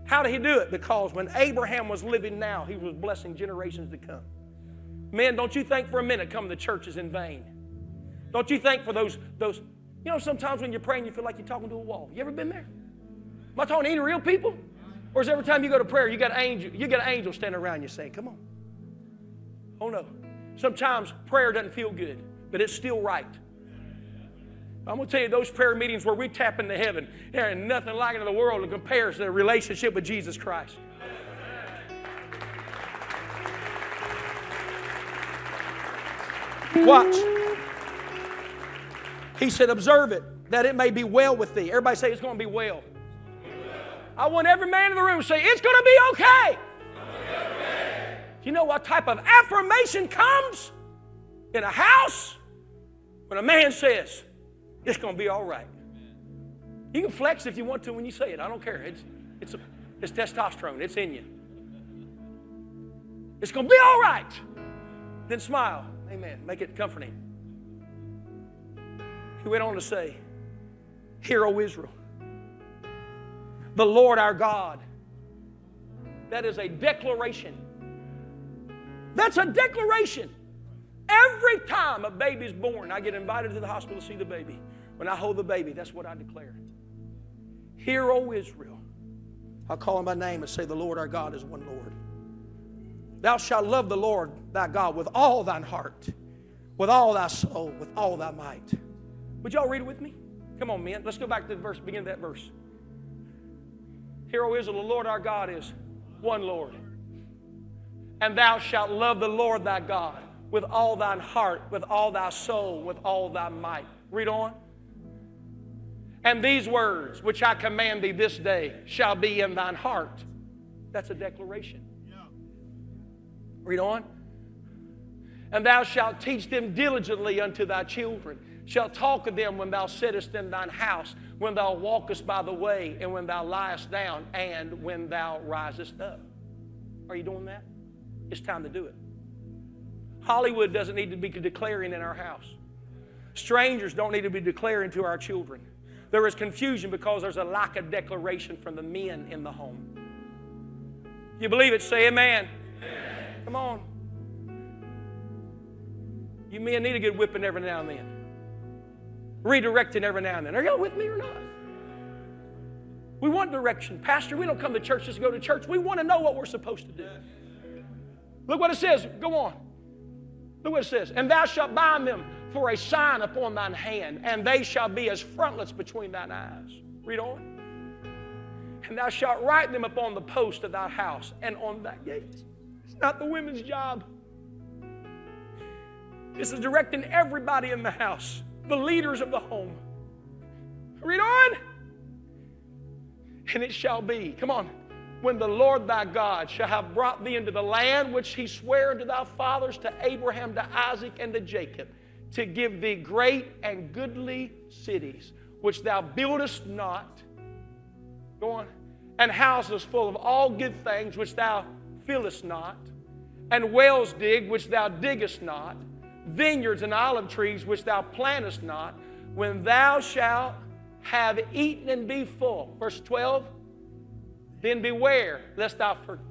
How did he do it? Because when Abraham was living now, he was blessing generations to come. Men, don't you think for a minute coming to church is in vain. Don't you think for those, those, you know, sometimes when you're praying, you feel like you're talking to a wall. You ever been there? Am I talking to any real people? Or is every time you go to prayer, you got an angel, you got an angel standing around you saying, Come on. Oh no. Sometimes prayer doesn't feel good, but it's still right. I'm going to tell you, those prayer meetings where we tap into heaven, there ain't nothing like it in the world that compares to the relationship with Jesus Christ. Watch. He said, Observe it, that it may be well with thee. Everybody say it's going to be well. I want every man in the room to say, It's going to be okay. You know what type of affirmation comes in a house when a man says, It's going to be all right? You can flex if you want to when you say it. I don't care. It's, it's, a, it's testosterone, it's in you. It's going to be all right. Then smile. Amen. Make it comforting. He went on to say, Hear, O Israel, the Lord our God. That is a declaration that's a declaration. Every time a baby's born, I get invited to the hospital to see the baby. When I hold the baby, that's what I declare. Hear, O Israel. I'll call him by name and say, The Lord our God is one Lord. Thou shalt love the Lord thy God with all thine heart, with all thy soul, with all thy might. Would y'all read it with me? Come on, men. Let's go back to the verse, begin that verse. Hear, O Israel, the Lord our God is one Lord. And thou shalt love the Lord thy God with all thine heart, with all thy soul, with all thy might. Read on. And these words which I command thee this day shall be in thine heart. That's a declaration. Read on. And thou shalt teach them diligently unto thy children, shalt talk of them when thou sittest in thine house, when thou walkest by the way, and when thou liest down, and when thou risest up. Are you doing that? It's time to do it. Hollywood doesn't need to be declaring in our house. Strangers don't need to be declaring to our children. There is confusion because there's a lack of declaration from the men in the home. You believe it? Say amen. amen. Come on. You men need a good whipping every now and then. Redirecting every now and then. Are y'all with me or not? We want direction. Pastor, we don't come to church just to go to church. We want to know what we're supposed to do. Look what it says. Go on. Look what it says. And thou shalt bind them for a sign upon thine hand, and they shall be as frontlets between thine eyes. Read on. And thou shalt write them upon the post of thy house and on thy gates. It's not the women's job. This is directing everybody in the house, the leaders of the home. Read on. And it shall be, come on, when the Lord thy God shall have brought thee into the land which he sware unto thy fathers, to Abraham, to Isaac, and to Jacob, to give thee great and goodly cities, which thou buildest not. Go on. And houses full of all good things, which thou fillest not, and wells dig, which thou diggest not, vineyards and olive trees, which thou plantest not, when thou shalt have eaten and be full. Verse 12 then beware lest thou forget.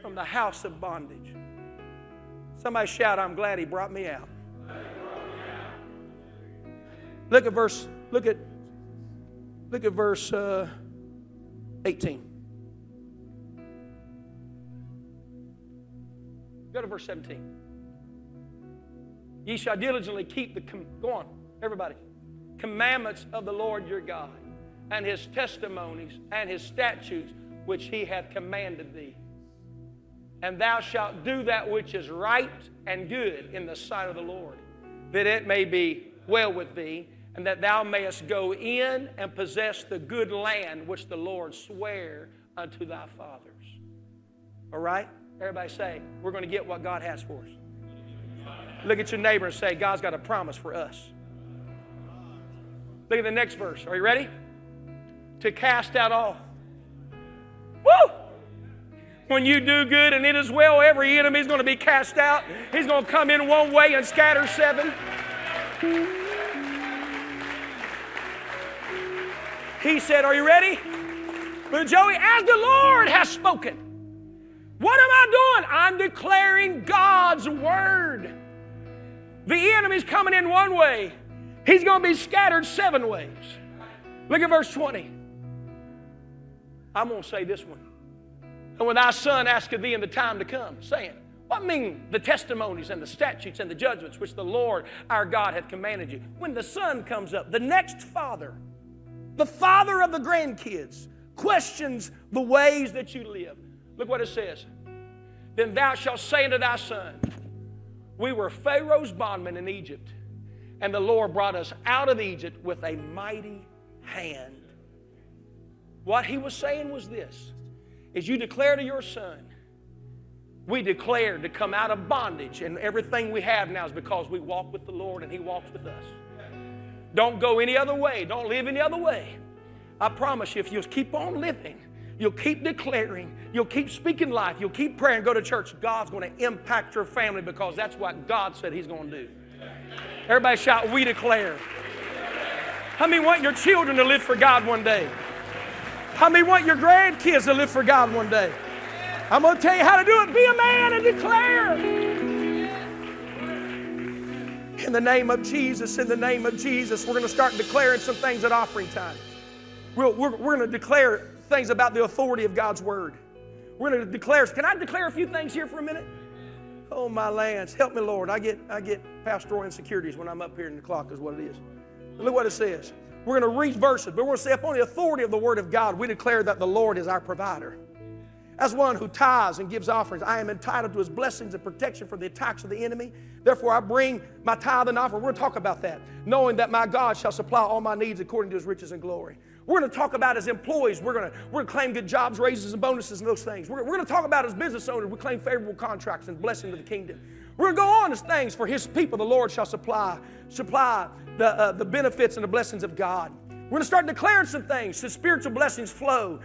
From the house of bondage. Somebody shout, I'm glad he brought me out. Look at verse, look at, look at verse uh, 18. Go to verse 17. Ye shall diligently keep the, com- go on, everybody commandments of the Lord your God, and his testimonies and his statutes which he hath commanded thee. And thou shalt do that which is right and good in the sight of the Lord, that it may be well with thee, and that thou mayest go in and possess the good land which the Lord sware unto thy fathers. All right? Everybody say, we're going to get what God has for us. Look at your neighbor and say, God's got a promise for us. Look at the next verse. Are you ready? To cast out all. Woo! When you do good and it is well, every enemy is going to be cast out. He's going to come in one way and scatter seven. He said, Are you ready? But Joey, as the Lord has spoken, what am I doing? I'm declaring God's word. The enemy's coming in one way, He's going to be scattered seven ways. Look at verse 20. I'm going to say this one. And when thy son asketh thee in the time to come, saying, What mean the testimonies and the statutes and the judgments which the Lord our God hath commanded you? When the son comes up, the next father, the father of the grandkids, questions the ways that you live. Look what it says. Then thou shalt say unto thy son, We were Pharaoh's bondmen in Egypt and the Lord brought us out of Egypt with a mighty hand. What he was saying was this is you declare to your son, we declare to come out of bondage, and everything we have now is because we walk with the Lord and he walks with us. Don't go any other way. Don't live any other way. I promise you, if you'll keep on living, you'll keep declaring, you'll keep speaking life, you'll keep praying, go to church, God's going to impact your family because that's what God said He's going to do. Everybody shout, We declare. How many want your children to live for God one day? How many want your grandkids to live for God one day? I'm going to tell you how to do it. Be a man and declare. In the name of Jesus, in the name of Jesus, we're going to start declaring some things at offering time. we are we're, we're going to declare things about the authority of God's word. We're going to declare. Can I declare a few things here for a minute? Oh, my lands. Help me, Lord. I get, I get pastoral insecurities when I'm up here in the clock, is what it is. Look what it says. We're going to read verses, but we're going to say, upon the authority of the Word of God, we declare that the Lord is our provider. As one who tithes and gives offerings, I am entitled to his blessings and protection from the attacks of the enemy. Therefore, I bring my tithe and offering. We're going to talk about that, knowing that my God shall supply all my needs according to his riches and glory. We're going to talk about as employees, we're going to, we're going to claim good jobs, raises, and bonuses and those things. We're, we're going to talk about as business owners, we claim favorable contracts and blessing to the kingdom. We're going to go on as things for his people, the Lord shall supply, supply the, uh, the benefits and the blessings of God. We're going to start declaring some things. So spiritual blessings flow,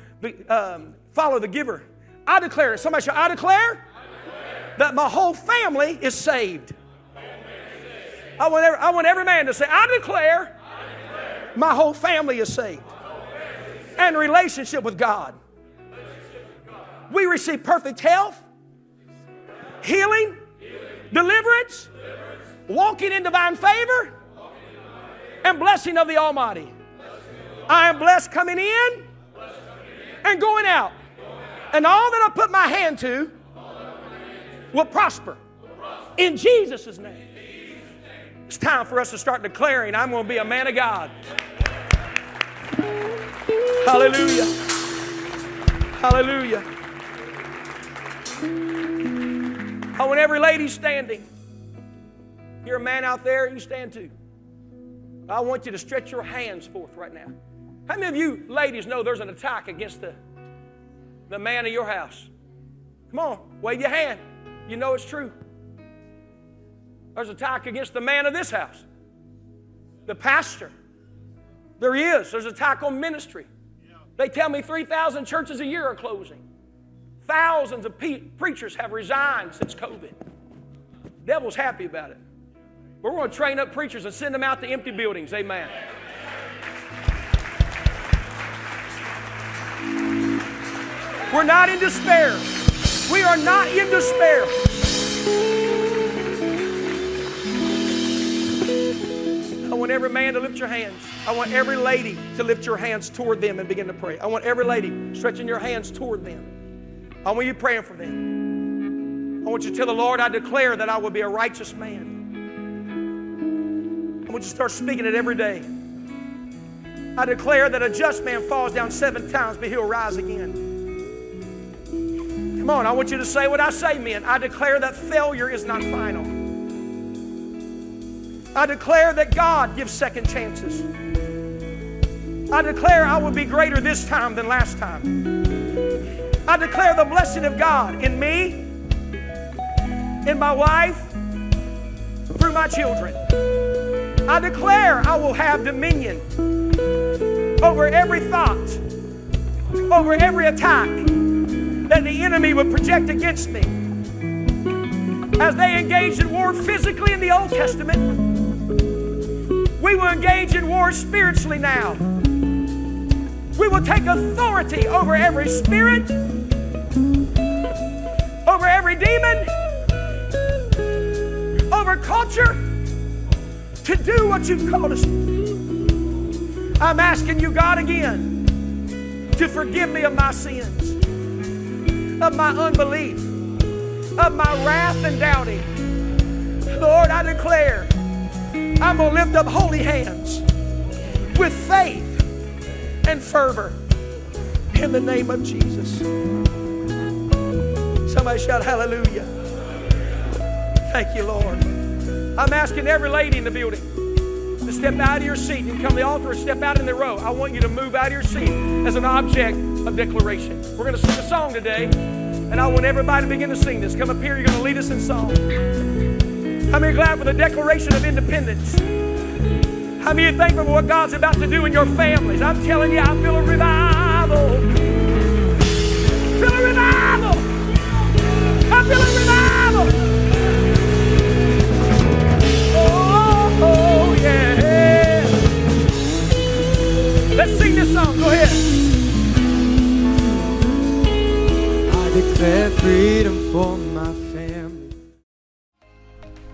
um, follow the giver. I declare it. Somebody shout, I declare, I declare. that my whole family is saved. I want, every, I want every man to say, I declare, I declare. my whole family is saved and relationship with God. We receive perfect health, healing, deliverance, walking in divine favor, and blessing of the Almighty. I am blessed coming in and going out. And all that I put my hand to will prosper. In Jesus' name. It's time for us to start declaring I'm going to be a man of God. Hallelujah. Hallelujah. Oh, I want every lady standing. You're a man out there, you stand too. I want you to stretch your hands forth right now. How many of you ladies know there's an attack against the, the man of your house? Come on, wave your hand. You know it's true. There's an attack against the man of this house, the pastor. There is. There's an attack on ministry. They tell me 3,000 churches a year are closing. Thousands of pe- preachers have resigned since COVID. Devil's happy about it. But we're going to train up preachers and send them out to empty buildings. Amen. We're not in despair. We are not in despair. Want every man to lift your hands. I want every lady to lift your hands toward them and begin to pray. I want every lady stretching your hands toward them. I want you praying for them. I want you to tell the Lord, I declare that I will be a righteous man. I want you to start speaking it every day. I declare that a just man falls down seven times, but he'll rise again. Come on, I want you to say what I say, men. I declare that failure is not final. I declare that God gives second chances. I declare I will be greater this time than last time. I declare the blessing of God in me, in my wife, through my children. I declare I will have dominion over every thought, over every attack that the enemy would project against me. As they engaged in war physically in the Old Testament, we will engage in war spiritually now. We will take authority over every spirit, over every demon, over culture to do what you've called us. I'm asking you, God, again, to forgive me of my sins, of my unbelief, of my wrath and doubting. Lord, I declare I'm going to lift up holy hands with faith and fervor in the name of Jesus. Somebody shout hallelujah. Thank you, Lord. I'm asking every lady in the building to step out of your seat and come to the altar and step out in the row. I want you to move out of your seat as an object of declaration. We're going to sing a song today, and I want everybody to begin to sing this. Come up here, you're going to lead us in song. How many glad for the Declaration of Independence? How many thankful for what God's about to do in your families? I'm telling you, I feel a revival. Feel a revival. I feel a revival. Oh, oh, yeah. Let's sing this song. Go ahead. Prepare freedom for family.